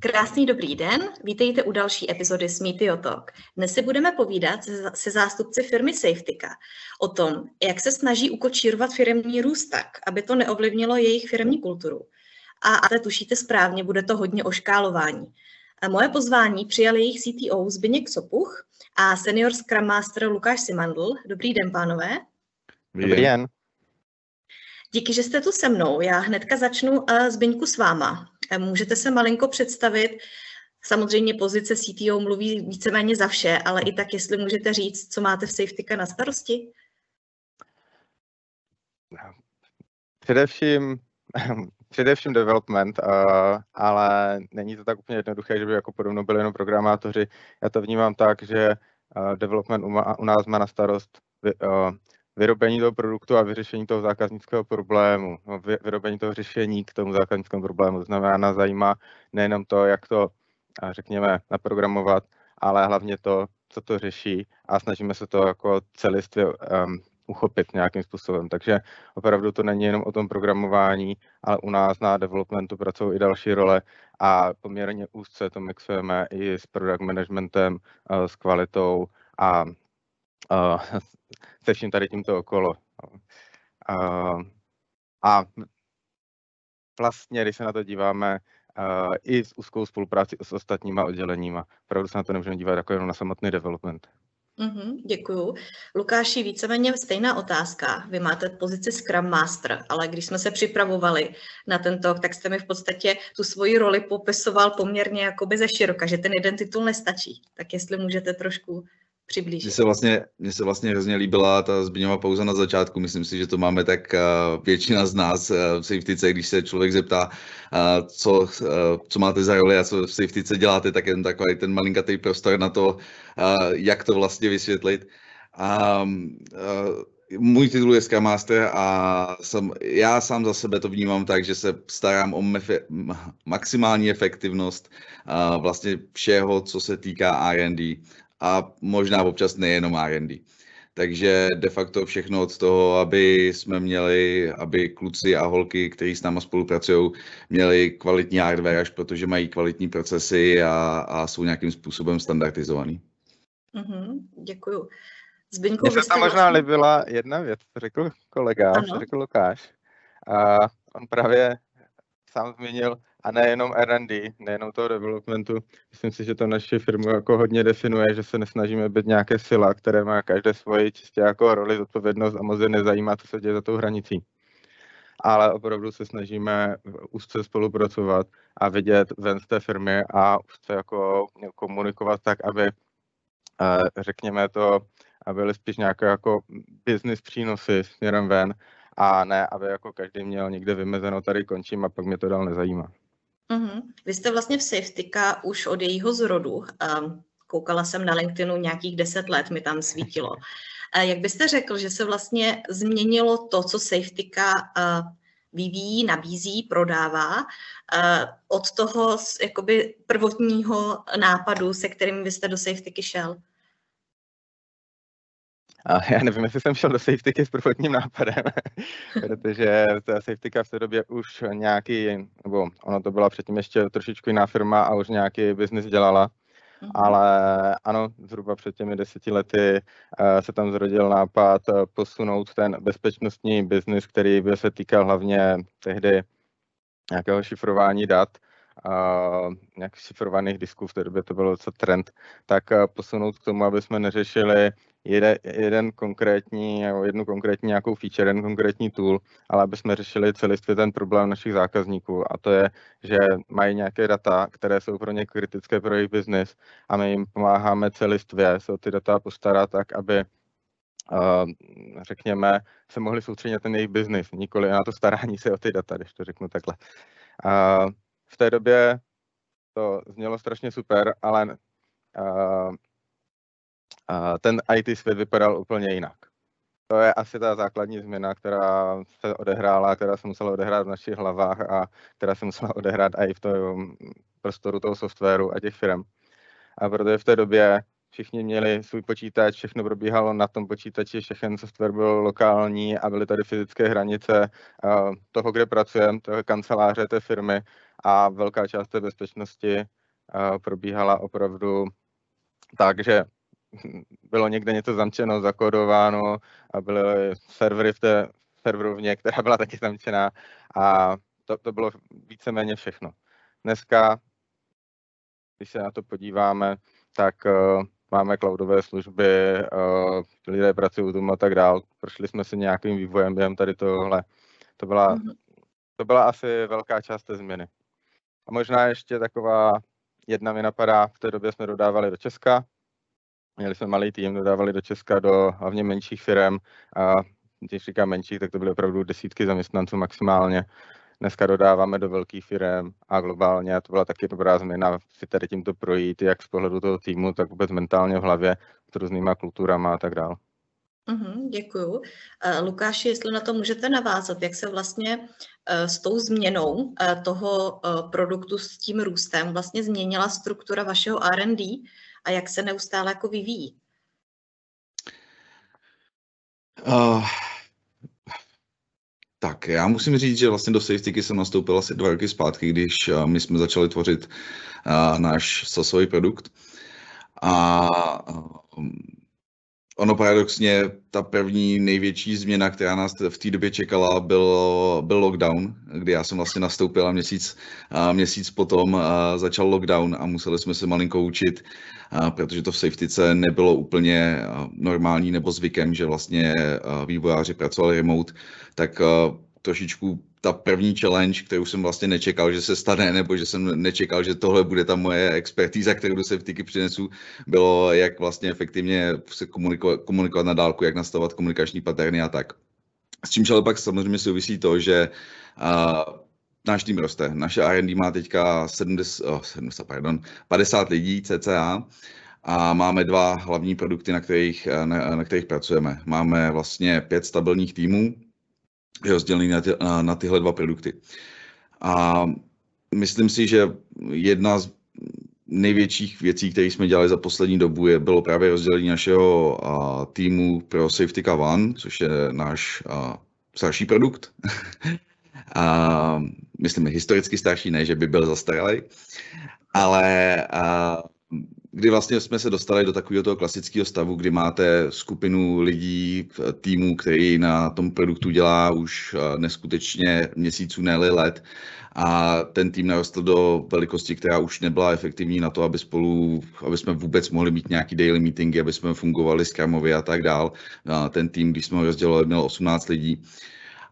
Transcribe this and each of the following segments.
Krásný dobrý den, vítejte u další epizody Smítio Talk. Dnes si budeme povídat se zástupci firmy Safetika o tom, jak se snaží ukočírovat firmní růst tak, aby to neovlivnilo jejich firmní kulturu. A, a tušíte správně, bude to hodně o škálování. Moje pozvání přijal jejich CTO Zbyněk Sopuch a senior Scrum Master Lukáš Simandl. Dobrý den, pánové. Dobrý den. Díky, že jste tu se mnou. Já hnedka začnu uh, Zbyňku s váma. Eh, můžete se malinko představit, samozřejmě pozice CTO mluví víceméně za vše, ale i tak, jestli můžete říct, co máte v Safetika na starosti? Především, především development, uh, ale není to tak úplně jednoduché, že by jako podobno byli jenom programátoři. Já to vnímám tak, že uh, development u, nás má na starost vyrobení toho produktu a vyřešení toho zákaznického problému, no, vyrobení toho řešení k tomu zákaznickému problému. To znamená, nás zajímá nejenom to, jak to, řekněme, naprogramovat, ale hlavně to, co to řeší a snažíme se to jako celistvě um, uchopit nějakým způsobem. Takže opravdu to není jenom o tom programování, ale u nás na developmentu pracují i další role a poměrně úzce to mixujeme i s product managementem, uh, s kvalitou a se vším tady tímto okolo. A vlastně, když se na to díváme, i s úzkou spolupráci s ostatníma odděleníma, opravdu se na to nemůžeme dívat jako jenom na samotný development. Mm-hmm, děkuju. Lukáši, víceméně stejná otázka. Vy máte pozici Scrum Master, ale když jsme se připravovali na tento, tak jste mi v podstatě tu svoji roli popisoval poměrně jakoby ze široka, že ten jeden titul nestačí. Tak jestli můžete trošku přiblížit. Mně se vlastně, mně se vlastně hrozně líbila ta Zbigněva pauza na začátku. Myslím si, že to máme tak uh, většina z nás uh, v safetyce, když se člověk zeptá, uh, co, co máte za roli a co v safetyce děláte, tak jen takový ten malinkatý prostor na to, jak to vlastně vysvětlit. Uh, můj titul je Scrum Master a jsem, já sám za sebe to vnímám tak, že se starám o mefe, maximální efektivnost uh, vlastně všeho, co se týká R&D a možná občas nejenom R&D. Takže de facto všechno od toho, aby jsme měli, aby kluci a holky, kteří s náma spolupracují, měli kvalitní hardware, až protože mají kvalitní procesy a, a jsou nějakým způsobem standardizovaný. Mm-hmm, děkuju. Zbyňku, Mně se tam možná vlastně... líbila jedna věc, co řekl kolega, co řekl Lukáš. A on právě sám zmínil, a nejenom R&D, nejenom toho developmentu. Myslím si, že to naši firmu jako hodně definuje, že se nesnažíme být nějaké sila, které má každé svoji čistě jako roli, zodpovědnost a moc je nezajímá, co se děje za tou hranicí. Ale opravdu se snažíme úzce spolupracovat a vidět ven z té firmy a úzce jako komunikovat tak, aby řekněme to, byly spíš nějaké jako business přínosy směrem ven a ne, aby jako každý měl někde vymezeno, tady končím a pak mě to dál nezajímá. Mm-hmm. Vy jste vlastně v Safetika už od jejího zrodu. Um, koukala jsem na LinkedInu nějakých deset let, mi tam svítilo. Uh, jak byste řekl, že se vlastně změnilo to, co Safetika uh, vyvíjí, nabízí, prodává, uh, od toho jakoby prvotního nápadu, se kterým vy jste do Safetiky šel? A já nevím, jestli jsem šel do safetyky s prvotním nápadem, protože ta safetyka v té době už nějaký, nebo ono to byla předtím ještě trošičku jiná firma a už nějaký biznis dělala. Mm-hmm. Ale ano, zhruba před těmi deseti lety uh, se tam zrodil nápad uh, posunout ten bezpečnostní biznis, který by se týkal hlavně tehdy nějakého šifrování dat, uh, nějakých šifrovaných disků, v té době to byl co trend, tak uh, posunout k tomu, aby jsme neřešili jeden, jeden konkrétní, jednu konkrétní nějakou feature, jeden konkrétní tool, ale aby jsme řešili celistvě ten problém našich zákazníků a to je, že mají nějaké data, které jsou pro ně kritické pro jejich business a my jim pomáháme celistvě se o ty data postarat tak, aby Uh, řekněme, se mohli soustředit na ten jejich biznis, nikoli na to starání se o ty data, když to řeknu takhle. Uh, v té době to znělo strašně super, ale uh, ten IT svět vypadal úplně jinak. To je asi ta základní změna, která se odehrála, která se musela odehrát v našich hlavách a která se musela odehrát i v tom prostoru toho softwaru a těch firm. A protože v té době všichni měli svůj počítač, všechno probíhalo na tom počítači, všechny software byl lokální a byly tady fyzické hranice toho, kde pracujeme, toho kanceláře té firmy a velká část té bezpečnosti probíhala opravdu tak, že bylo někde něco zamčeno, zakodováno a byly servery v té serverovně, která byla taky zamčená a to, to bylo víceméně všechno. Dneska, když se na to podíváme, tak uh, máme cloudové služby, uh, lidé pracují u a tak dál. Prošli jsme si nějakým vývojem během tady tohle. To byla, mm-hmm. to byla asi velká část té změny. A možná ještě taková jedna mi napadá, v té době jsme dodávali do Česka, měli jsme malý tým, dodávali do Česka do hlavně menších firm a když říkám menších, tak to byly opravdu desítky zaměstnanců maximálně. Dneska dodáváme do velkých firm a globálně a to byla taky dobrá změna si tady tímto projít, jak z pohledu toho týmu, tak vůbec mentálně v hlavě s různýma kulturama a tak dále. Uhum, děkuju. Uh, Lukáši, jestli na to můžete navázat, jak se vlastně uh, s tou změnou uh, toho produktu, s tím růstem vlastně změnila struktura vašeho R&D a jak se neustále jako vyvíjí? Uh, tak, já musím říct, že vlastně do SafeTiky jsem nastoupil asi dva roky zpátky, když uh, my jsme začali tvořit uh, náš sasový produkt. A uh, Ono paradoxně, ta první největší změna, která nás v té době čekala, byl, byl lockdown, kdy já jsem vlastně nastoupil a měsíc, a měsíc potom a začal lockdown a museli jsme se malinko učit, a protože to v safetyce nebylo úplně normální nebo zvykem, že vlastně vývojáři pracovali remote, tak trošičku ta první challenge, kterou jsem vlastně nečekal, že se stane, nebo že jsem nečekal, že tohle bude ta moje expertíza, kterou do Safetyky přinesu, bylo, jak vlastně efektivně se komunikovat, komunikovat na dálku, jak nastavovat komunikační paterny a tak. S čímž ale pak samozřejmě souvisí to, že uh, náš tým roste. Naše R&D má teďka 70, oh, 70, pardon, 50 lidí cca a máme dva hlavní produkty, na kterých, na, na kterých pracujeme. Máme vlastně pět stabilních týmů, rozdělený na, ty, na, na tyhle dva produkty. A myslím si, že jedna z největších věcí, které jsme dělali za poslední dobu, je, bylo právě rozdělení našeho a, týmu pro SafetyCa One, což je náš a, starší produkt. a, myslím, historicky starší, ne, že by byl zastaralý, ale a, kdy vlastně jsme se dostali do takového toho klasického stavu, kdy máte skupinu lidí, týmu, který na tom produktu dělá už eh, neskutečně měsíců, ne let. A ten tým narostl do velikosti, která už nebyla efektivní na to, aby spolu, aby jsme vůbec mohli mít nějaký daily meetingy, aby jsme fungovali skramově a tak dál. A ten tým, když jsme ho rozdělili, měl 18 lidí.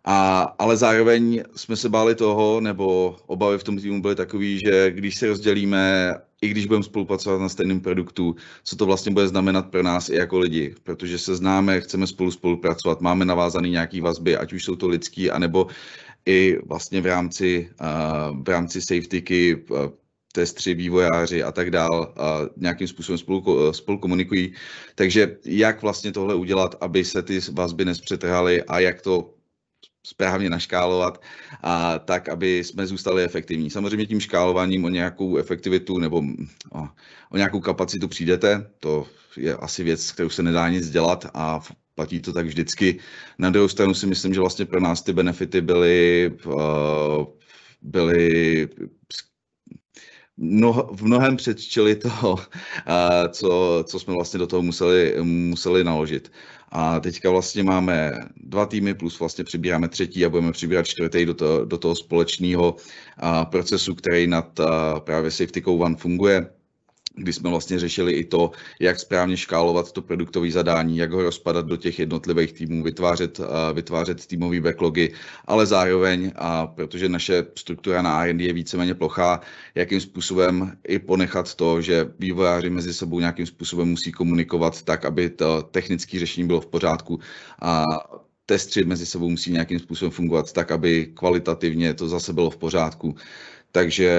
A, ale zároveň jsme se báli toho, nebo obavy v tom týmu byly takové, že když se rozdělíme, i když budeme spolupracovat na stejném produktu, co to vlastně bude znamenat pro nás i jako lidi, protože se známe, chceme spolu spolupracovat, máme navázané nějaké vazby, ať už jsou to lidský, anebo i vlastně v rámci, uh, v rámci safetyky, uh, testři, vývojáři a tak dál a nějakým způsobem spolu, spolu komunikují. Takže jak vlastně tohle udělat, aby se ty vazby nespřetrhaly a jak to správně naškálovat, a tak, aby jsme zůstali efektivní. Samozřejmě tím škálováním o nějakou efektivitu nebo o, o nějakou kapacitu přijdete, to je asi věc, kterou se nedá nic dělat a platí to tak vždycky. Na druhou stranu si myslím, že vlastně pro nás ty benefity byly, byly mnoho, v mnohem předčili to, co, co jsme vlastně do toho museli, museli naložit. A teďka vlastně máme dva týmy, plus vlastně přibíráme třetí a budeme přibírat čtvrtý do toho, do toho společného procesu, který nad právě Safety One funguje kdy jsme vlastně řešili i to, jak správně škálovat to produktové zadání, jak ho rozpadat do těch jednotlivých týmů, vytvářet, vytvářet týmové backlogy, ale zároveň, a protože naše struktura na R&D je víceméně plochá, jakým způsobem i ponechat to, že vývojáři mezi sebou nějakým způsobem musí komunikovat tak, aby to technické řešení bylo v pořádku a testři mezi sebou musí nějakým způsobem fungovat tak, aby kvalitativně to zase bylo v pořádku. Takže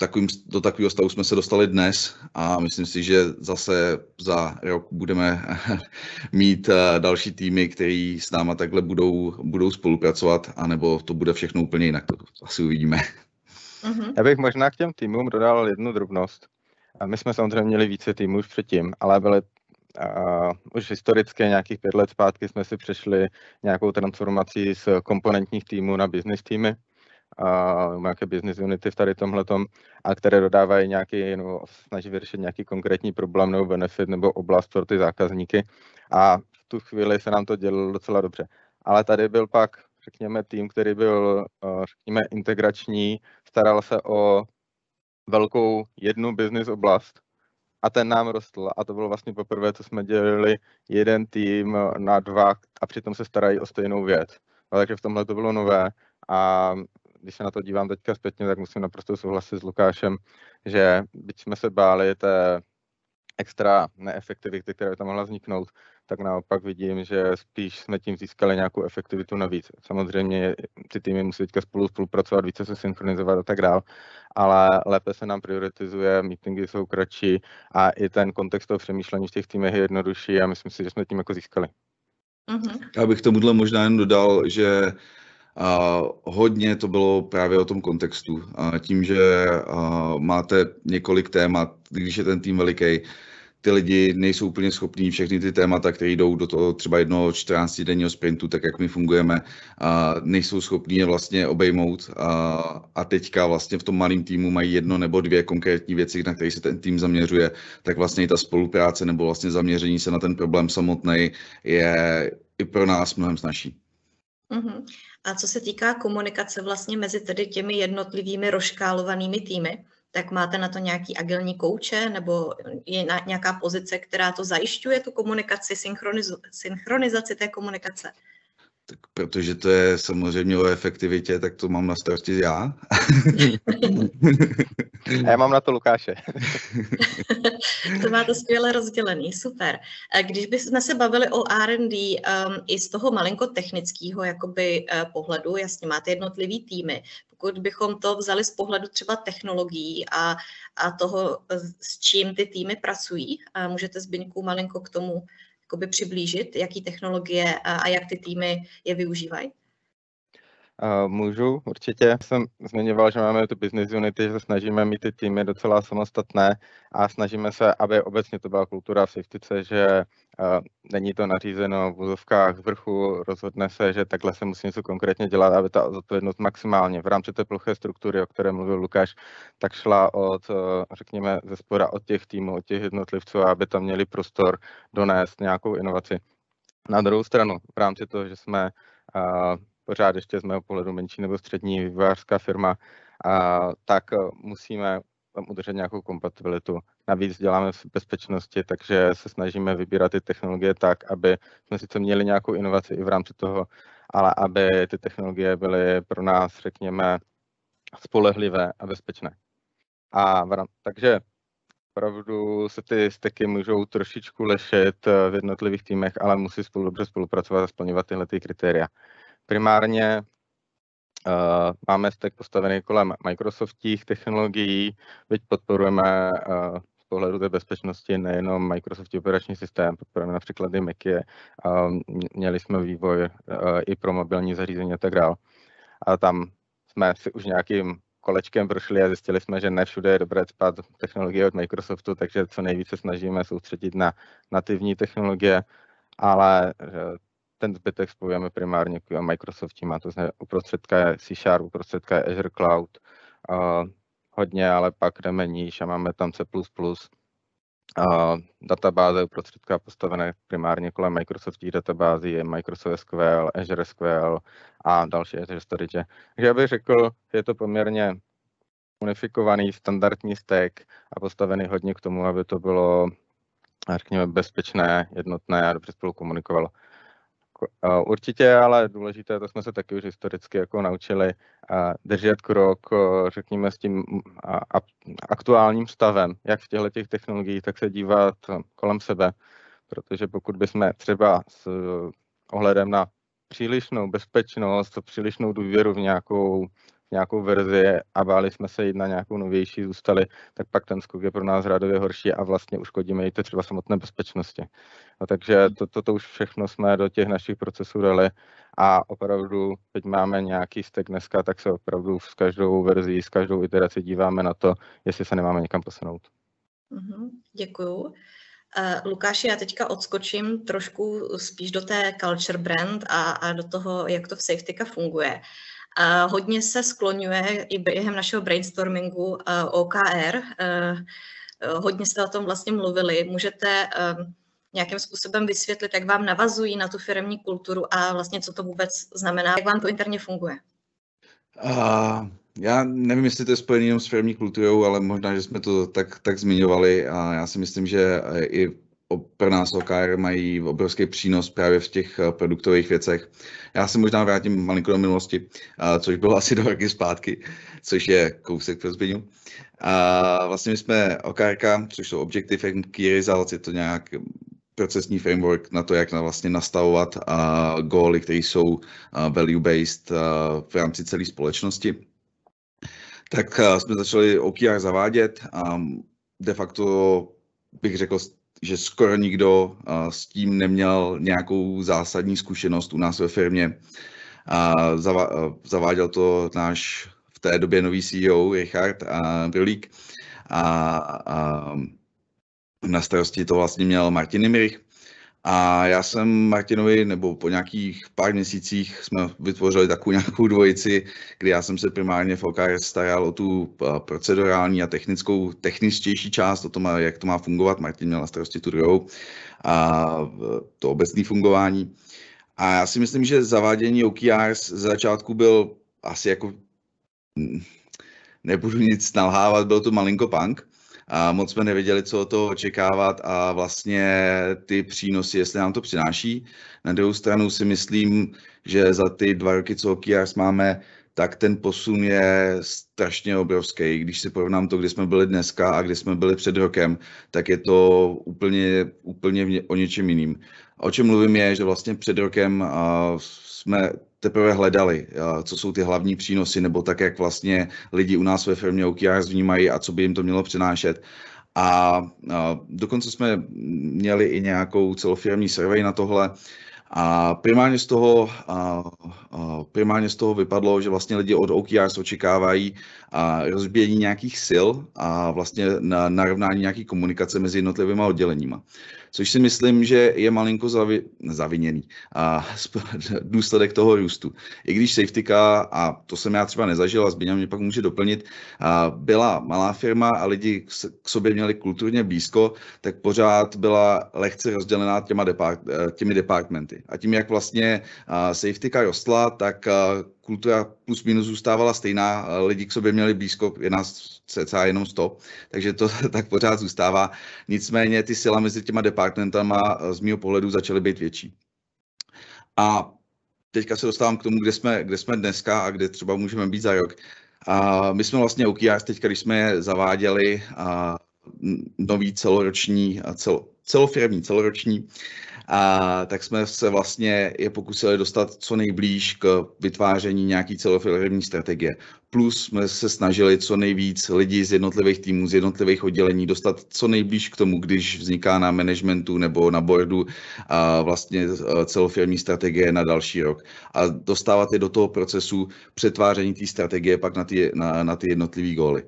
takovým, do takového stavu jsme se dostali dnes a myslím si, že zase za rok budeme mít eh, další týmy, který s náma takhle budou, budou spolupracovat, anebo to bude všechno úplně jinak, to asi uvidíme. Mm-hmm. Já bych možná k těm týmům dodal jednu drobnost. My jsme samozřejmě měli více týmů už předtím, ale byly Uh, už historicky nějakých pět let zpátky jsme si přešli nějakou transformací z komponentních týmů na business týmy uh, nějaké business unity v tady tomhletom, a které dodávají nějaký, no, snaží vyřešit nějaký konkrétní problém nebo benefit nebo oblast pro ty zákazníky a v tu chvíli se nám to dělalo docela dobře. Ale tady byl pak, řekněme, tým, který byl, uh, řekněme, integrační, staral se o velkou jednu business oblast, a ten nám rostl a to bylo vlastně poprvé, co jsme dělali jeden tým na dva a přitom se starají o stejnou věc. No, takže v tomhle to bylo nové a když se na to dívám teďka zpětně, tak musím naprosto souhlasit s Lukášem, že byť jsme se báli té extra neefektivity, které tam mohla vzniknout, tak naopak vidím, že spíš jsme tím získali nějakou efektivitu navíc. Samozřejmě ty týmy musí teďka spolu spolupracovat, více se synchronizovat a tak dál, ale lépe se nám prioritizuje, meetingy jsou kratší a i ten kontext toho přemýšlení v těch týmech je jednodušší a myslím si, že jsme tím jako získali. Mm-hmm. Já bych tomuhle možná jen dodal, že a hodně to bylo právě o tom kontextu. A tím, že máte několik témat, když je ten tým veliký, ty lidi nejsou úplně schopní všechny ty témata, které jdou do toho třeba jednoho 14 denního sprintu, tak jak my fungujeme, a nejsou schopní je vlastně obejmout a, a teďka vlastně v tom malém týmu mají jedno nebo dvě konkrétní věci, na které se ten tým zaměřuje, tak vlastně i ta spolupráce nebo vlastně zaměření se na ten problém samotný je i pro nás mnohem snažší. Uh-huh. A co se týká komunikace vlastně mezi tedy těmi jednotlivými rozškálovanými týmy, tak máte na to nějaký agilní kouče nebo je nějaká pozice, která to zajišťuje, tu komunikaci, synchronizaci té komunikace? Tak protože to je samozřejmě o efektivitě, tak to mám na starosti já. já mám na to Lukáše. to máte skvěle rozdělený, super. Když bychom se bavili o R&D um, i z toho malinko technického jakoby, uh, pohledu, jasně máte jednotlivý týmy, pokud bychom to vzali z pohledu třeba technologií a, a toho, s čím ty týmy pracují, a můžete Zbyňku malinko k tomu jakoby přiblížit, jaký technologie a, a jak ty týmy je využívají? Můžu, určitě. Jsem zmiňoval, že máme tu business unity, že snažíme mít ty týmy docela samostatné a snažíme se, aby obecně to byla kultura v safetyce, že není to nařízeno v vozovkách z vrchu, rozhodne se, že takhle se musí něco konkrétně dělat, aby ta zodpovědnost maximálně v rámci té ploché struktury, o které mluvil Lukáš, tak šla od, řekněme, ze spora od těch týmů, od těch jednotlivců, aby tam měli prostor donést nějakou inovaci. Na druhou stranu, v rámci toho, že jsme pořád ještě z mého pohledu menší nebo střední vývojářská firma, a, tak e, musíme tam udržet nějakou kompatibilitu. Navíc děláme v bezpečnosti, takže se snažíme vybírat ty technologie tak, aby jsme sice měli nějakou inovaci i v rámci toho, ale aby ty technologie byly pro nás, řekněme, spolehlivé a bezpečné. A takže opravdu se ty steky můžou trošičku lešit e, v jednotlivých týmech, ale musí spolu dobře spolupracovat a splňovat tyhle ty kritéria. Primárně uh, máme stack postavený kolem Microsoftích technologií, byť podporujeme uh, z pohledu té bezpečnosti nejenom Microsoft operační systém, podporujeme například i Macy, uh, měli jsme vývoj uh, i pro mobilní zařízení a tak dále. A tam jsme si už nějakým kolečkem prošli a zjistili jsme, že ne všude je dobré spát technologie od Microsoftu, takže co nejvíce snažíme soustředit na nativní technologie, ale ten zbytek spojujeme primárně k Microsoftu, má to znamená uprostředka je C Sharp, uprostředka je Azure Cloud, uh, hodně, ale pak jdeme níž a máme tam C++, uh, databáze uprostředka postavené primárně kolem Microsoftí databází, je Microsoft SQL, Azure SQL a další Azure Storage. Takže já bych řekl, je to poměrně unifikovaný standardní stack a postavený hodně k tomu, aby to bylo řekněme, bezpečné, jednotné a dobře spolu komunikovalo. Určitě, ale důležité, to jsme se taky už historicky jako naučili, držet krok, řekněme, s tím aktuálním stavem, jak v těchto těch technologiích, tak se dívat kolem sebe, protože pokud bychom třeba s ohledem na přílišnou bezpečnost, přílišnou důvěru v nějakou nějakou verzi a báli jsme se jít na nějakou novější, zůstali, tak pak ten skok je pro nás řádově horší a vlastně uškodíme i to třeba samotné bezpečnosti. No, takže to, to, to už všechno jsme do těch našich procesů dali a opravdu, teď máme nějaký stek dneska, tak se opravdu s každou verzí, s každou iterací díváme na to, jestli se nemáme někam posunout. Mm-hmm, děkuju. Uh, Lukáši, já teďka odskočím trošku spíš do té culture brand a, a do toho, jak to v Safetyka funguje. A hodně se skloňuje i během našeho brainstormingu OKR. Hodně jste o tom vlastně mluvili. Můžete nějakým způsobem vysvětlit, jak vám navazují na tu firmní kulturu a vlastně co to vůbec znamená, jak vám to interně funguje? Uh, já nevím, jestli to je spojené jenom s firmní kulturou, ale možná, že jsme to tak, tak zmiňovali a já si myslím, že i pro nás OKR mají obrovský přínos právě v těch eh, produktových věcech. Já se možná vrátím malinko do minulosti, což bylo asi do roky zpátky, což je kousek pro zbyňu. A vlastně my jsme OKR, což jsou Objective and Key Results, je to nějak procesní framework na to, jak vlastně nastavovat uh, góly, které jsou uh, value-based v rámci celé společnosti. Tak jsme začali OKR zavádět a de facto bych řekl, že skoro nikdo s tím neměl nějakou zásadní zkušenost u nás ve firmě. Zaváděl to náš v té době nový CEO Richard Brulík a, a na starosti to vlastně měl Martin Imrich. A já jsem Martinovi, nebo po nějakých pár měsících jsme vytvořili takovou nějakou dvojici, kdy já jsem se primárně v OKR staral o tu eh, procedurální a technickou, techničtější část, o tom, jak to má fungovat. Martin měl na starosti tu druhou a eh, to obecné fungování. A já si myslím, že zavádění OKRs z začátku byl asi jako, hm, nebudu nic nalhávat, byl to malinko punk, a moc jsme nevěděli, co to očekávat a vlastně ty přínosy, jestli nám to přináší. Na druhou stranu si myslím, že za ty dva roky, co OKRs máme, tak ten posun je strašně obrovský. Když si porovnám to, kde jsme byli dneska a kde jsme byli před rokem, tak je to úplně, úplně o něčem jiným. O čem mluvím je, že vlastně před rokem jsme teprve hledali, co jsou ty hlavní přínosy, nebo tak, jak vlastně lidi u nás ve firmě OKRs vnímají a co by jim to mělo přinášet. A, dokonce jsme měli i nějakou celofirmní survey na tohle, a primárně z toho, primárně z toho vypadlo, že vlastně lidi od OKRs očekávají rozbíjení nějakých sil a vlastně na narovnání nějaký komunikace mezi jednotlivými odděleníma což si myslím, že je malinko zavi, zaviněný a důsledek toho růstu. I když Safetyka, a to jsem já třeba nezažil a Zběňa mě pak může doplnit, a byla malá firma a lidi k sobě měli kulturně blízko, tak pořád byla lehce rozdělená těma depart, těmi departmenty. A tím, jak vlastně Safetyka rostla, tak kultura plus minus zůstávala stejná, lidi k sobě měli blízko, je nás cca jenom 100, takže to tak pořád zůstává. Nicméně ty sila mezi těma departmentama z mého pohledu začaly být větší. A teďka se dostávám k tomu, kde jsme, kde jsme dneska a kde třeba můžeme být za rok. A my jsme vlastně OKRs teďka, když jsme je zaváděli, a nový celoroční, cel, celofirmní, celoroční, a tak jsme se vlastně je pokusili dostat co nejblíž k vytváření nějaký celofirmní strategie. Plus jsme se snažili co nejvíc lidí z jednotlivých týmů, z jednotlivých oddělení dostat co nejblíž k tomu, když vzniká na managementu nebo na boardu a vlastně celofirmní strategie na další rok. A dostávat je do toho procesu přetváření té strategie pak na ty, na, na ty jednotlivé góly.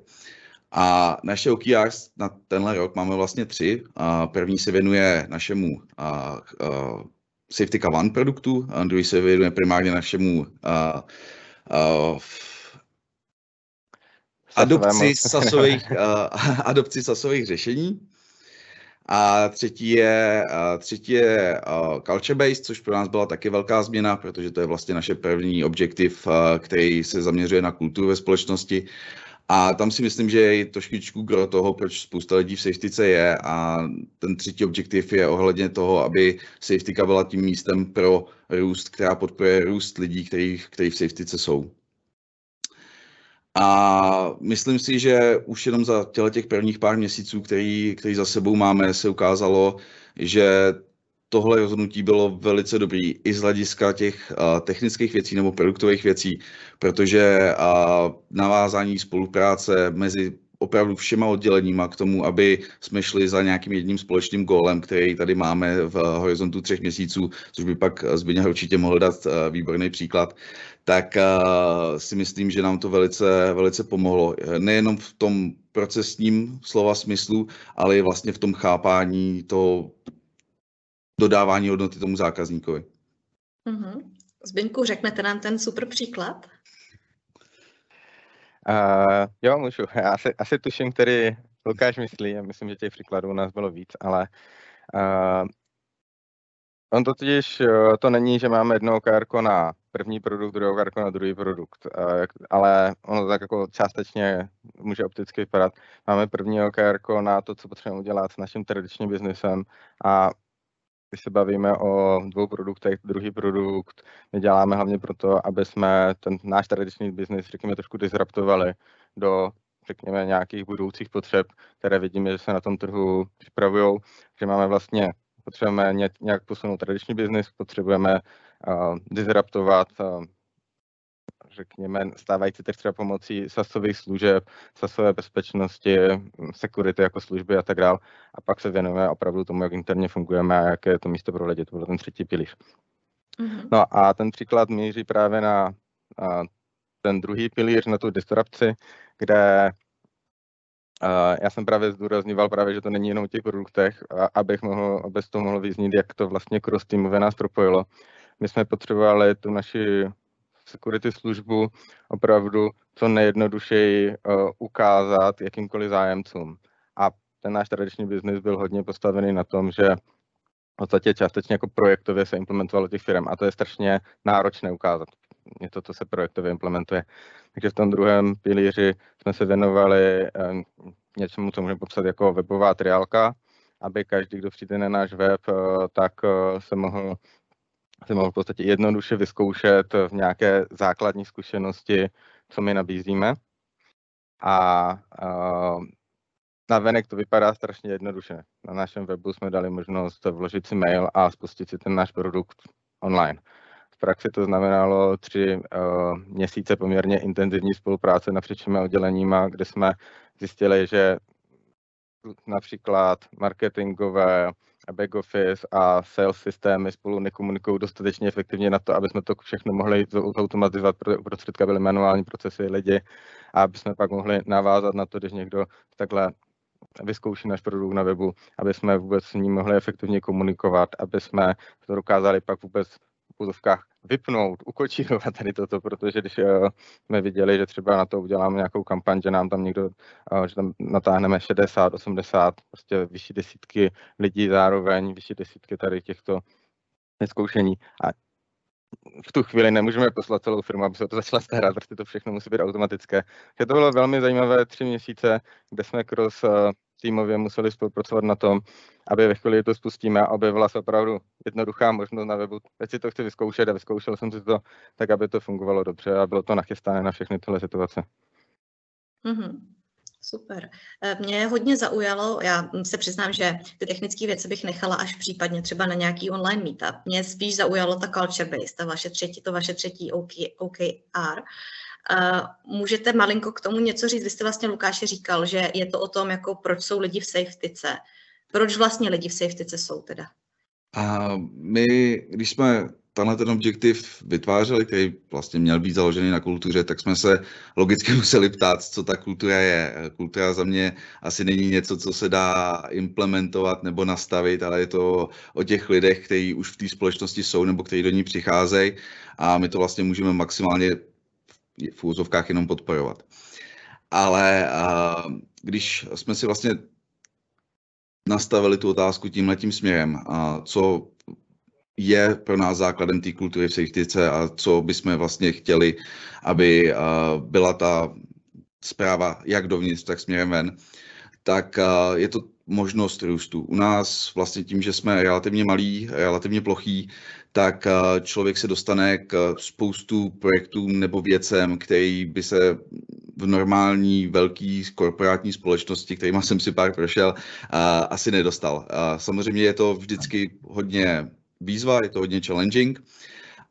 A naše OKRs na tenhle rok máme vlastně tři. A první se věnuje našemu Safety One produktu, a druhý se věnuje primárně našemu adopci sasových, adopci sasových řešení. A třetí je, třetí je culture based, což pro nás byla taky velká změna, protože to je vlastně naše první objektiv, který se zaměřuje na kulturu ve společnosti. A tam si myslím, že je trošičku gro toho, proč spousta lidí v safetyce je a ten třetí objektiv je ohledně toho, aby safetyka byla tím místem pro růst, která podporuje růst lidí, který, který v safetyce jsou. A myslím si, že už jenom za těch prvních pár měsíců, který, který za sebou máme, se ukázalo, že tohle rozhodnutí bylo velice dobrý i z hlediska těch technických věcí nebo produktových věcí, protože navázání spolupráce mezi opravdu všema odděleníma k tomu, aby jsme šli za nějakým jedním společným gólem, který tady máme v horizontu třech měsíců, což by pak Zbigněk určitě mohl dát výborný příklad, tak si myslím, že nám to velice, velice pomohlo. Nejenom v tom procesním slova smyslu, ale i vlastně v tom chápání toho dodávání hodnoty tomu zákazníkovi. Mm-hmm. Zbyňku, řeknete nám ten super příklad? Uh, jo, můžu. Já asi, asi tuším, který Lukáš myslí. Já myslím, že těch příkladů u nás bylo víc, ale uh, on to totiž, to není, že máme jedno OKR na první produkt, druhý OKR na druhý produkt, uh, ale ono tak jako částečně může opticky vypadat. Máme první OKR na to, co potřebujeme udělat s naším tradičním biznesem a když se bavíme o dvou produktech, druhý produkt my děláme hlavně proto, aby jsme ten náš tradiční biznis, řekněme, trošku disruptovali do, řekněme, nějakých budoucích potřeb, které vidíme, že se na tom trhu připravují, že máme vlastně, potřebujeme nějak posunout tradiční biznis, potřebujeme uh, disruptovat uh, řekněme, stávající třeba pomocí sasových služeb, sasové bezpečnosti, security jako služby a tak dále. A pak se věnujeme opravdu tomu, jak interně fungujeme a jaké je to místo pro lidi. To byl ten třetí pilíř. Mm-hmm. No a ten příklad míří právě na, na ten druhý pilíř, na tu disrupci, kde Uh, já jsem právě zdůrazňoval právě, že to není jenom o těch produktech, abych mohl, aby to mohlo vyznít, jak to vlastně cross teamové nás propojilo. My jsme potřebovali tu naši security službu opravdu co nejjednodušeji uh, ukázat jakýmkoliv zájemcům. A ten náš tradiční biznis byl hodně postavený na tom, že v podstatě částečně jako projektově se implementovalo těch firm a to je strašně náročné ukázat. Něco, co se projektově implementuje. Takže v tom druhém pilíři jsme se věnovali uh, něčemu, co můžeme popsat jako webová triálka, aby každý, kdo přijde na náš web, uh, tak se mohl si mohl v podstatě jednoduše vyzkoušet v nějaké základní zkušenosti, co my nabízíme. A uh, na venek to vypadá strašně jednoduše. Na našem webu jsme dali možnost vložit si mail a spustit si ten náš produkt online. V praxi to znamenalo tři uh, měsíce poměrně intenzivní spolupráce napříč všemi odděleníma, kde jsme zjistili, že například marketingové, back office a sales systémy spolu nekomunikují dostatečně efektivně na to, aby jsme to všechno mohli automatizovat, protože uprostředka byly manuální procesy lidi. A aby jsme pak mohli navázat na to, když někdo takhle vyzkouší náš produkt na webu, aby jsme vůbec s ním mohli efektivně komunikovat, aby jsme to dokázali pak vůbec v úzovkách vypnout, ukočírovat tady toto, protože když uh, jsme viděli, že třeba na to uděláme nějakou kampaň, že nám tam někdo, uh, že tam natáhneme 60, 80, prostě vyšší desítky lidí zároveň, vyšší desítky tady těchto zkoušení a v tu chvíli nemůžeme poslat celou firmu, aby se to začala starat, prostě to všechno musí být automatické. Takže to bylo velmi zajímavé tři měsíce, kde jsme uh, týmově museli spolupracovat na tom, aby ve chvíli, to spustíme, objevila se opravdu jednoduchá možnost na webu. Teď si to chci vyzkoušet a vyzkoušel jsem si to tak, aby to fungovalo dobře a bylo to nachystané na všechny tyhle situace. Mm-hmm. Super. E, mě hodně zaujalo, já se přiznám, že ty technické věci bych nechala až případně třeba na nějaký online meetup. Mě spíš zaujalo ta culture base, ta vaše třetí, to vaše třetí OK, OKR. Můžete malinko k tomu něco říct? Vy jste vlastně Lukáši říkal, že je to o tom, jako proč jsou lidi v safetyce. Proč vlastně lidi v safetyce jsou teda? A my, když jsme tenhle ten objektiv vytvářeli, který vlastně měl být založený na kultuře, tak jsme se logicky museli ptát, co ta kultura je. Kultura za mě asi není něco, co se dá implementovat nebo nastavit, ale je to o těch lidech, kteří už v té společnosti jsou nebo kteří do ní přicházejí a my to vlastně můžeme maximálně v úzovkách jenom podporovat. Ale když jsme si vlastně nastavili tu otázku tímhle tím směrem, co je pro nás základem té kultury v sejchtice a co bychom vlastně chtěli, aby byla ta zpráva jak dovnitř, tak směrem ven, tak je to možnost růstu. U nás vlastně tím, že jsme relativně malí, relativně plochý, tak eh, člověk se dostane k spoustu projektům nebo věcem, který by se v normální velký korporátní společnosti, kterýma jsem si pár prošel, eh, asi nedostal. Samozřejmě je to vždycky hodně výzva, je to hodně challenging,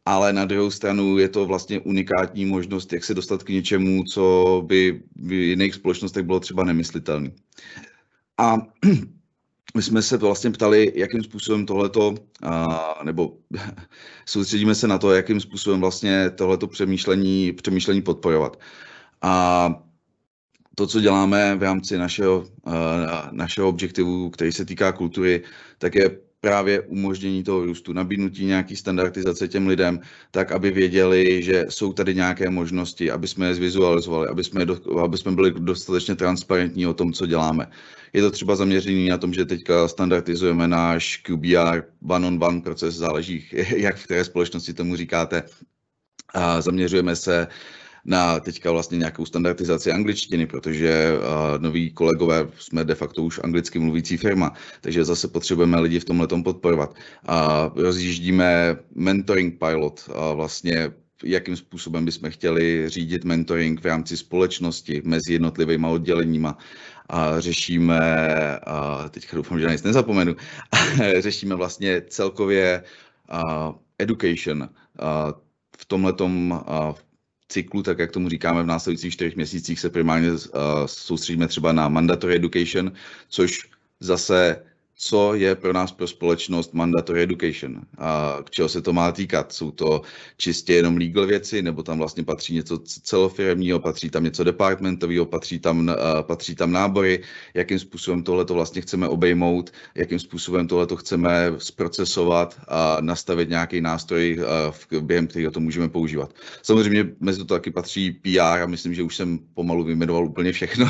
ale na druhou stranu je to vlastně unikátní možnost, jak se dostat k něčemu, co by v jiných společnostech bylo třeba nemyslitelné. A my jsme se vlastně ptali, jakým způsobem tohleto, nebo soustředíme se na to, jakým způsobem vlastně tohleto přemýšlení, přemýšlení podporovat. A to, co děláme v rámci našeho, našeho objektivu, který se týká kultury, tak je právě umožnění toho růstu, nabídnutí nějaký standardizace těm lidem, tak aby věděli, že jsou tady nějaké možnosti, aby jsme je zvizualizovali, aby jsme, aby jsme byli dostatečně transparentní o tom, co děláme. Je to třeba zaměřený na tom, že teďka standardizujeme náš QBR one-on-one proces, záleží, jak v které společnosti tomu říkáte. A zaměřujeme se na teďka vlastně nějakou standardizaci angličtiny, protože uh, noví kolegové jsme de facto už anglicky mluvící firma, takže zase potřebujeme lidi v tomhle podporovat. A rozjíždíme mentoring pilot, a vlastně jakým způsobem bychom chtěli řídit mentoring v rámci společnosti mezi jednotlivými odděleníma. A řešíme, a teďka doufám, že na nic nezapomenu, řešíme vlastně celkově uh, education, uh, v tomhletom uh, cyklu, tak jak tomu říkáme v následujících čtyřech měsících, se primárně uh, soustředíme třeba na mandatory education, což zase co je pro nás pro společnost mandatory education. A k čeho se to má týkat? Jsou to čistě jenom legal věci, nebo tam vlastně patří něco celofiremního, patří tam něco departmentového, patří tam, uh, patří tam nábory, jakým způsobem tohle to vlastně chceme obejmout, jakým způsobem tohle to chceme zprocesovat a nastavit nějaký nástroj, uh, během kterého to můžeme používat. Samozřejmě mezi to taky patří PR a myslím, že už jsem pomalu vyjmenoval úplně všechno,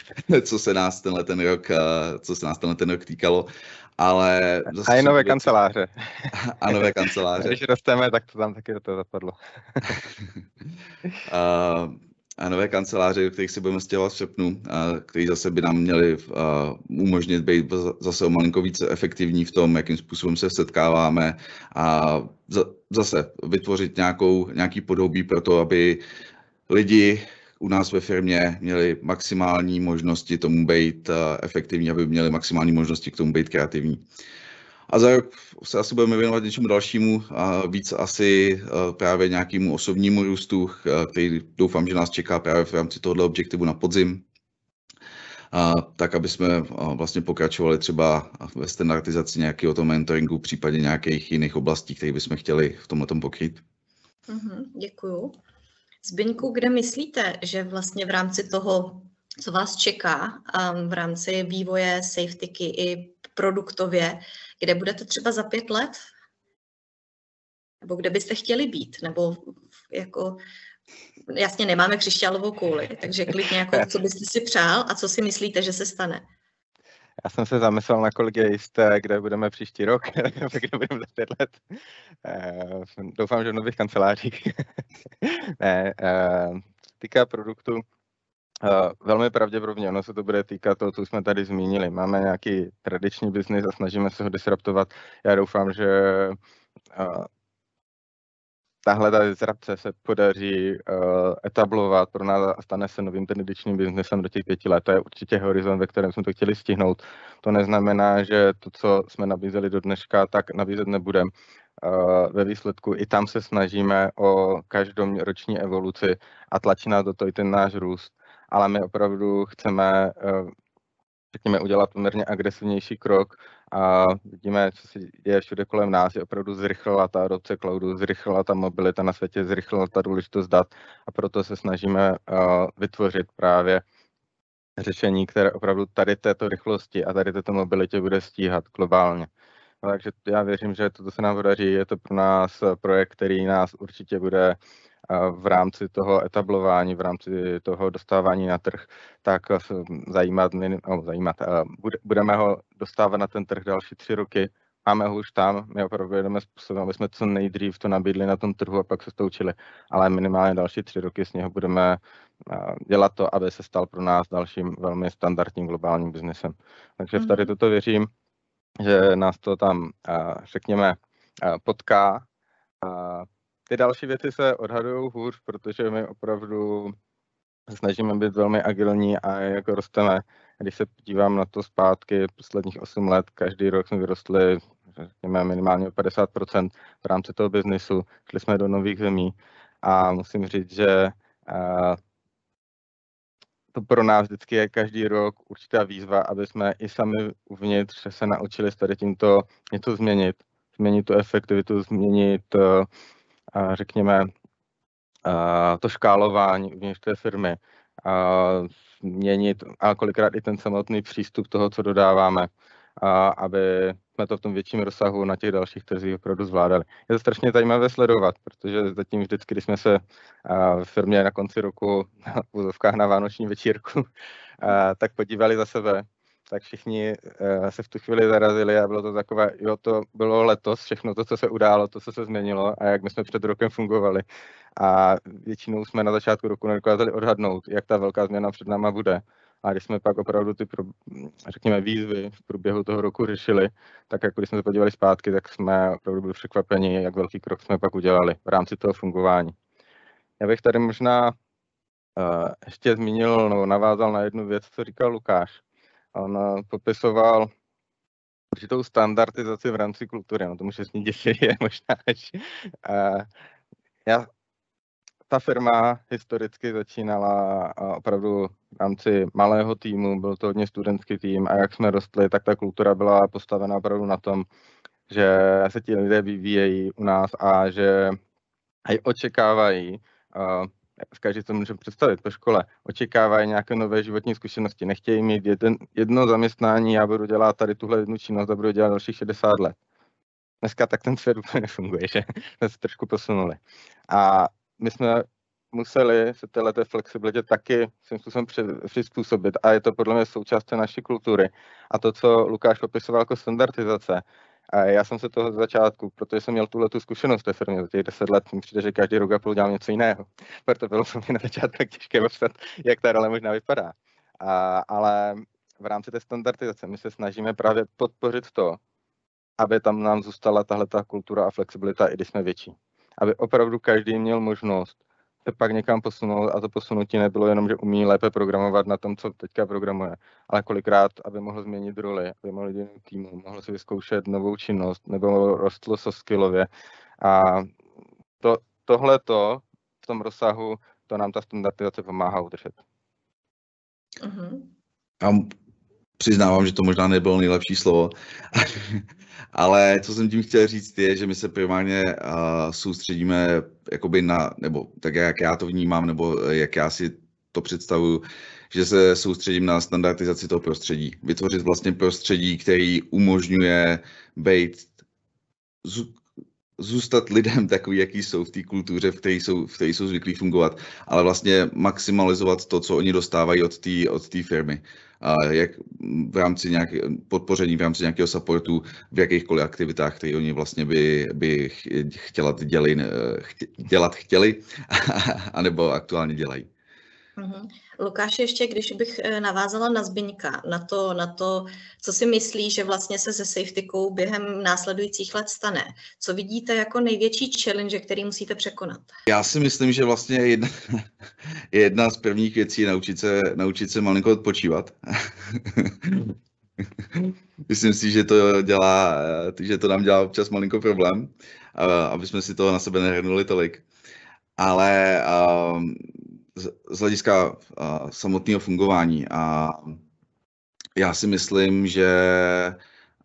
co se nás tenhle ten rok, uh, co se nás tenhle ten rok týkalo ale... Zase a i nové kanceláře. A nové kanceláře. Když rosteme, tak to tam taky do toho zapadlo. a, a nové kanceláře, kterých si budeme stěhovat v srpnu, a který zase by nám měli uh, umožnit být zase o malinko více efektivní v tom, jakým způsobem se setkáváme a zase vytvořit nějakou, nějaký podobí pro to, aby lidi u nás ve firmě měli maximální možnosti tomu být eh, efektivní, aby měli maximální možnosti k tomu být kreativní. A za rok se asi budeme věnovat něčemu dalšímu a víc asi eh, právě nějakému osobnímu růstu, eh, který doufám, že nás čeká právě v rámci tohoto objektivu na podzim. A, tak, aby jsme vlastně pokračovali třeba ve standardizaci nějakého toho mentoringu, případně nějakých jiných oblastí, které bychom chtěli v tomhle pokrýt. Mm-hmm, děkuju. Zbyňku, kde myslíte, že vlastně v rámci toho, co vás čeká, um, v rámci vývoje safetyky i produktově, kde budete třeba za pět let? Nebo kde byste chtěli být? Nebo jako, jasně nemáme křišťálovou kouli, takže klidně jako, co byste si přál a co si myslíte, že se stane? Já jsem se zamyslel, na kolik je jisté, kde budeme příští rok, kde budeme za pět let. Uh, doufám, že v nových kancelářích. ne, uh, týká produktu, Uh, velmi pravděpodobně ono se to bude týkat toho, co jsme tady zmínili. Máme nějaký tradiční biznis a snažíme se ho disruptovat. Já doufám, že tahle ta disrupce se podaří uh, etablovat pro nás a stane se novým tradičním biznesem do těch pěti let. To je určitě horizont, ve kterém jsme to chtěli stihnout. To neznamená, že to, co jsme nabízeli do dneška, tak nabízet nebudeme. Uh, ve výsledku i tam se snažíme o každoroční evoluci a tlačí nás do toho i ten náš růst. Ale my opravdu chceme uh, řekněme, udělat poměrně agresivnější krok a vidíme, co se děje všude kolem nás, je opravdu zrychlila ta adopce cloudu, zrychlila ta mobilita na světě, zrychlila ta důležitost dat a proto se snažíme uh, vytvořit právě řešení, které opravdu tady této rychlosti a tady této mobilitě bude stíhat globálně. Takže já věřím, že toto se nám podaří. Je to pro nás projekt, který nás určitě bude v rámci toho etablování, v rámci toho dostávání na trh, tak zajímat, no, zajímat budeme ho dostávat na ten trh další tři roky, máme ho už tam, my opravdu jedeme způsobem, aby jsme co nejdřív to nabídli na tom trhu a pak se stoučili, ale minimálně další tři roky s něho budeme dělat to, aby se stal pro nás dalším velmi standardním globálním biznesem. Takže v tady mhm. toto věřím, že nás to tam, řekněme, potká ty další věci se odhadují hůř, protože my opravdu snažíme být velmi agilní a jako rosteme. Když se podívám na to zpátky, posledních 8 let, každý rok jsme vyrostli řekněme minimálně o 50% v rámci toho biznisu. Šli jsme do nových zemí a musím říct, že to pro nás vždycky je každý rok určitá výzva, aby jsme i sami uvnitř se naučili s tady tímto něco změnit. Změnit tu efektivitu, změnit řekněme, to škálování uvnitř té firmy, měnit a kolikrát i ten samotný přístup toho, co dodáváme, aby jsme to v tom větším rozsahu na těch dalších trzích opravdu zvládali. Je to strašně zajímavé sledovat, protože zatím vždycky, když jsme se v firmě na konci roku v úzovkách na vánoční večírku, tak podívali za sebe, tak všichni se v tu chvíli zarazili a bylo to takové, jo, to bylo letos, všechno to, co se událo, to, co se změnilo a jak my jsme před rokem fungovali. A většinou jsme na začátku roku nedokázali odhadnout, jak ta velká změna před náma bude. A když jsme pak opravdu ty, řekněme, výzvy v průběhu toho roku řešili, tak jako když jsme se podívali zpátky, tak jsme opravdu byli překvapeni, jak velký krok jsme pak udělali v rámci toho fungování. Já bych tady možná uh, ještě zmínil, nebo navázal na jednu věc, co říkal Lukáš. On popisoval určitou standardizaci v rámci kultury. No to může snít je možná až. Uh, já ta firma historicky začínala opravdu v rámci malého týmu, byl to hodně studentský tým a jak jsme rostli, tak ta kultura byla postavena opravdu na tom, že se ti lidé vyvíjejí u nás a že aj očekávají, uh, každý to může představit po škole, očekávají nějaké nové životní zkušenosti, nechtějí mít jeden, jedno zaměstnání, já budu dělat tady tuhle jednu činnost a budu dělat dalších 60 let. Dneska tak ten svět úplně nefunguje, že jsme se trošku posunuli. A my jsme museli se této flexibilitě taky svým způsobem přizpůsobit a je to podle mě součástí naší kultury. A to, co Lukáš popisoval jako standardizace, a já jsem se toho z začátku, protože jsem měl tuhle tu zkušenost té firmě za těch deset let, mi přijde, že každý rok a půl dělám něco jiného. Proto bylo pro mě na začátku tak těžké popsat, jak ta role možná vypadá. A, ale v rámci té standardizace my se snažíme právě podpořit to, aby tam nám zůstala tahle ta kultura a flexibilita, i když jsme větší aby opravdu každý měl možnost se pak někam posunout a to posunutí nebylo jenom, že umí lépe programovat na tom, co teďka programuje, ale kolikrát, aby mohl změnit roli, aby mohl jít týmu, mohl si vyzkoušet novou činnost nebo rostlo so skillově. A to, tohleto v tom rozsahu, to nám ta standardizace pomáhá udržet. Uh-huh. A přiznávám, že to možná nebylo nejlepší slovo, ale co jsem tím chtěl říct je, že my se primárně uh, soustředíme jakoby na, nebo tak jak já to vnímám, nebo jak já si to představuju, že se soustředím na standardizaci toho prostředí. Vytvořit vlastně prostředí, který umožňuje být zůstat lidem takový, jaký jsou v té kultuře, v které jsou, v které jsou zvyklí fungovat, ale vlastně maximalizovat to, co oni dostávají od té od firmy jak v rámci nějaké podpoření, v rámci nějakého supportu v jakýchkoliv aktivitách, které oni vlastně by, by chtěla děli, dělat chtěli, anebo aktuálně dělají. Mm-hmm. Lukáš, ještě když bych eh, navázala na Zbyňka, na to, na to, co si myslí, že vlastně se se safetykou během následujících let stane. Co vidíte jako největší challenge, který musíte překonat? Já si myslím, že vlastně jedna, jedna z prvních věcí je naučit se, naučit se malinko odpočívat. Myslím si, že to dělá, že to nám dělá občas malinko problém, aby jsme si toho na sebe nehrnuli tolik. Ale um, z hlediska uh, samotného fungování. A já si myslím, že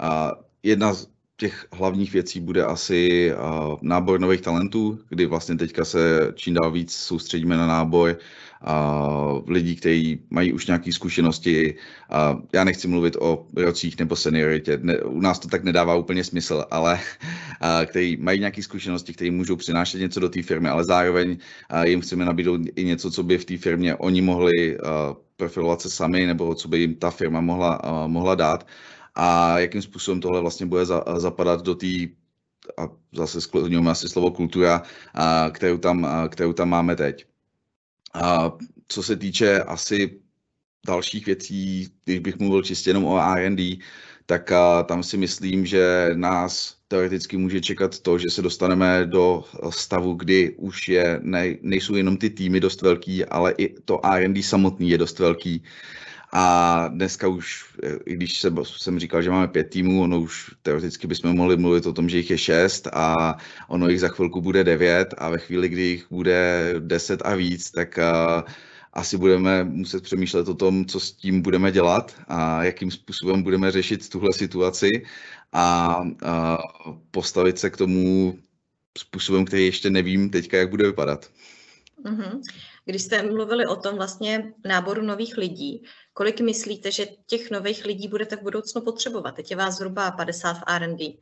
uh, jedna z těch hlavních věcí bude asi uh, nábor nových talentů, kdy vlastně teďka se čím dál víc soustředíme na nábor uh, lidí, kteří mají už nějaké zkušenosti. Já nechci mluvit o rocích nebo senioritě, ne, u nás to tak nedává úplně smysl, ale kteří mají nějaké zkušenosti, kteří můžou přinášet něco do té firmy, ale zároveň jim chceme nabídnout i něco, co by v té firmě oni mohli profilovat se sami, nebo co by jim ta firma mohla, mohla dát a jakým způsobem tohle vlastně bude za, zapadat do té a zase skloňujeme asi slovo kultura, a, kterou, tam, a, kterou tam máme teď. A co se týče asi dalších věcí, když bych mluvil čistě jenom o R&D, tak a, tam si myslím, že nás teoreticky může čekat to, že se dostaneme do stavu, kdy už je, ne, nejsou jenom ty týmy dost velký, ale i to R&D samotný je dost velký. A dneska už, i když se, jsem říkal, že máme pět týmů, ono už teoreticky bychom mohli mluvit o tom, že jich je šest a ono jich za chvilku bude devět a ve chvíli, kdy jich bude deset a víc, tak uh, asi budeme muset přemýšlet o tom, co s tím budeme dělat a jakým způsobem budeme řešit tuhle situaci a, a postavit se k tomu způsobem, který ještě nevím teďka, jak bude vypadat. Mm-hmm. Když jste mluvili o tom vlastně náboru nových lidí, kolik myslíte, že těch nových lidí budete v budoucnu potřebovat? Teď je vás zhruba 50 v R&D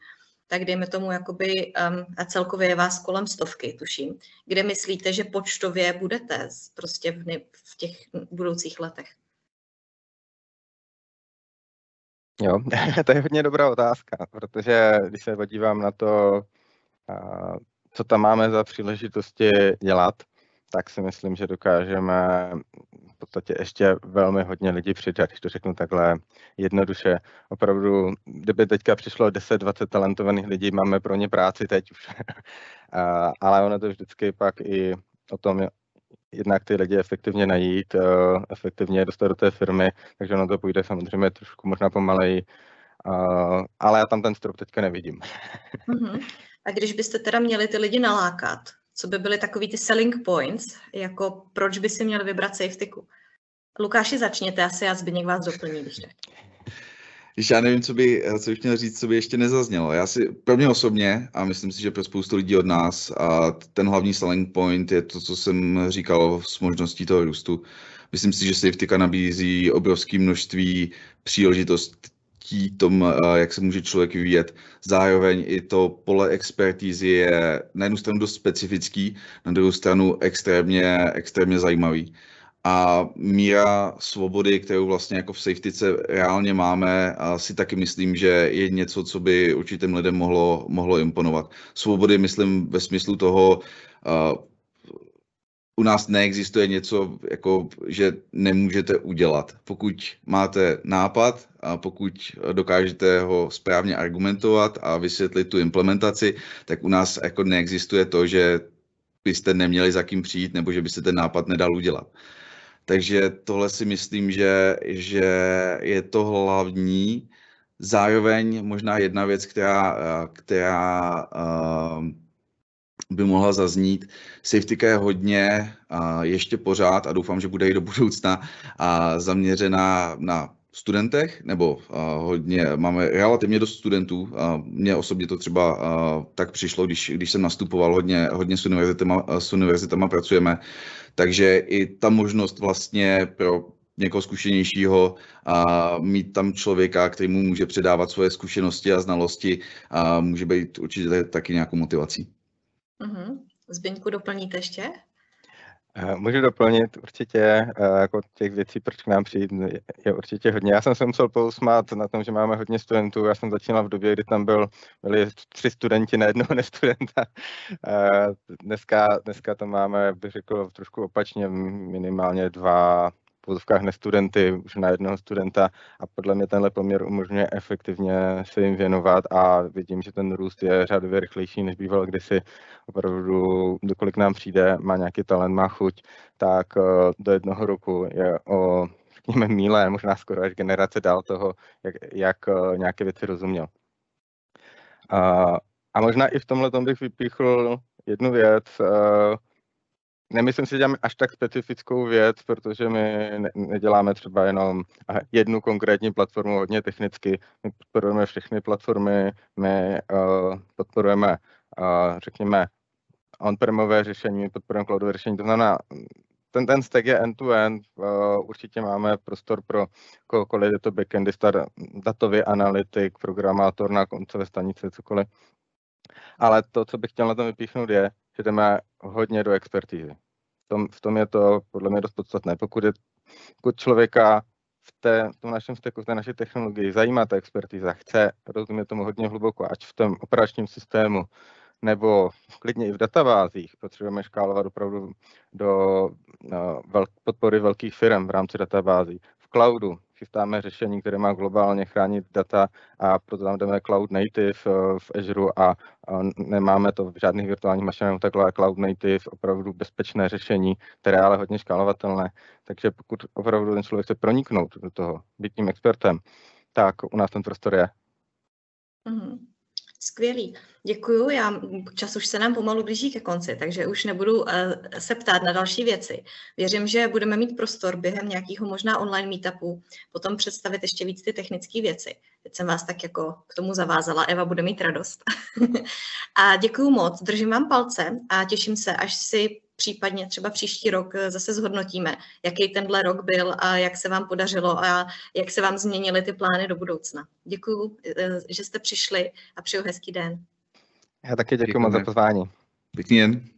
tak dejme tomu jakoby, um, a celkově je vás kolem stovky, tuším. Kde myslíte, že počtově budete prostě v, ne, v těch budoucích letech? Jo, to je hodně dobrá otázka, protože když se podívám na to, co tam máme za příležitosti dělat, tak si myslím, že dokážeme v podstatě ještě velmi hodně lidí přidat, když to řeknu takhle jednoduše. Opravdu, kdyby teďka přišlo 10-20 talentovaných lidí, máme pro ně práci teď už. Ale ono to vždycky pak i o tom, jednak ty lidi efektivně najít, efektivně dostat do té firmy, takže ono to půjde samozřejmě trošku možná pomaleji, ale já tam ten strop teďka nevidím. Uh-huh. A když byste teda měli ty lidi nalákat, co by byly takový ty selling points, jako proč by si měli vybrat safetyku. Lukáši, začněte, asi já Zbigněk vás doplní, když tak. Když já nevím, co by, co bych měl říct, co by ještě nezaznělo. Já si, pro mě osobně, a myslím si, že pro spoustu lidí od nás, a ten hlavní selling point je to, co jsem říkal s možností toho růstu. Myslím si, že Safetyka nabízí obrovské množství příležitostí chtí tom, eh, jak se může člověk vyvíjet. Zároveň i to pole expertízy je na jednu stranu dost specifický, na druhou stranu extrémně, extrémně zajímavý. A míra svobody, kterou vlastně jako v safetyce reálně máme, si taky myslím, že je něco, co by určitým lidem mohlo, mohlo imponovat. Svobody myslím ve smyslu toho, uh, u nás neexistuje něco, jako, že nemůžete udělat. Pokud máte nápad a pokud dokážete ho správně argumentovat a vysvětlit tu implementaci, tak u nás jako neexistuje to, že byste neměli za kým přijít nebo že byste ten nápad nedal udělat. Takže tohle si myslím, že, že je to hlavní. Zároveň možná jedna věc, která, která uh, by mohla zaznít. Safetyka je hodně a ještě pořád a doufám, že bude i do budoucna a zaměřená na studentech, nebo hodně, máme relativně dost studentů. Mně osobně to třeba tak přišlo, když, když jsem nastupoval, hodně, hodně s, univerzitama, s univerzitama pracujeme. Takže i ta možnost vlastně pro někoho zkušenějšího a mít tam člověka, který mu může předávat svoje zkušenosti a znalosti a může být určitě taky nějakou motivací. Uh-huh. Zbyňku, doplníte ještě? Eh, můžu doplnit určitě, eh, jako těch věcí, proč k nám přijít, je určitě hodně. Já jsem se musel pousmát na tom, že máme hodně studentů. Já jsem začínal v době, kdy tam byl, byli tři studenti na jednoho nestudenta. Eh, dneska, dneska to máme, bych řekl, trošku opačně, minimálně dva, vozovkách nestudenty už na jednoho studenta a podle mě tenhle poměr umožňuje efektivně se jim věnovat a vidím, že ten růst je řádově rychlejší, než býval kdysi. Opravdu, dokolik nám přijde, má nějaký talent, má chuť, tak eh, do jednoho roku je o řekněme míle, možná skoro až generace dál toho, jak, jak eh, nějaké věci rozuměl. A, a možná i v tomhle bych vypíchl jednu věc, eh, Nemyslím si, že děláme až tak specifickou věc, protože my neděláme třeba jenom jednu konkrétní platformu hodně technicky. My podporujeme všechny platformy, my uh, podporujeme, uh, řekněme, on-premové řešení, my podporujeme cloudové řešení. To znamená, ten, ten stack je end-to-end, uh, určitě máme prostor pro kohokoliv, je to backendista, datový analytik, programátor na koncové stanice, cokoliv. Ale to, co bych chtěl na tom vypíchnout, je, že jdeme hodně do expertízy. V tom, v tom je to podle mě dost podstatné. Pokud, je, pokud člověka v, té, v tom našem steku, v té naší technologii zajímá ta expertíza, chce rozumět tomu hodně hluboko, ať v tom operačním systému, nebo klidně i v databázích, potřebujeme škálovat opravdu do no, velk, podpory velkých firm v rámci databází. Cloudu chystáme řešení, které má globálně chránit data a proto tam jdeme cloud native eh, v Azure a nemáme to v žádných virtuálních mašinách, takhle cloud native, opravdu bezpečné řešení, které je ale hodně škálovatelné. Takže pokud opravdu ten člověk chce proniknout do toho, být tím expertem, tak u nás ten prostor je. Mm-hmm. Skvělý, děkuju. Já, čas už se nám pomalu blíží ke konci, takže už nebudu uh, se ptát na další věci. Věřím, že budeme mít prostor během nějakého možná online meetupu potom představit ještě víc ty technické věci. Teď jsem vás tak jako k tomu zavázala, Eva bude mít radost. a děkuju moc, držím vám palce a těším se, až si případně třeba příští rok zase zhodnotíme, jaký tenhle rok byl a jak se vám podařilo a jak se vám změnily ty plány do budoucna. Děkuji, že jste přišli a přeju hezký den. Já taky děkuji moc za pozvání. Pěkný den.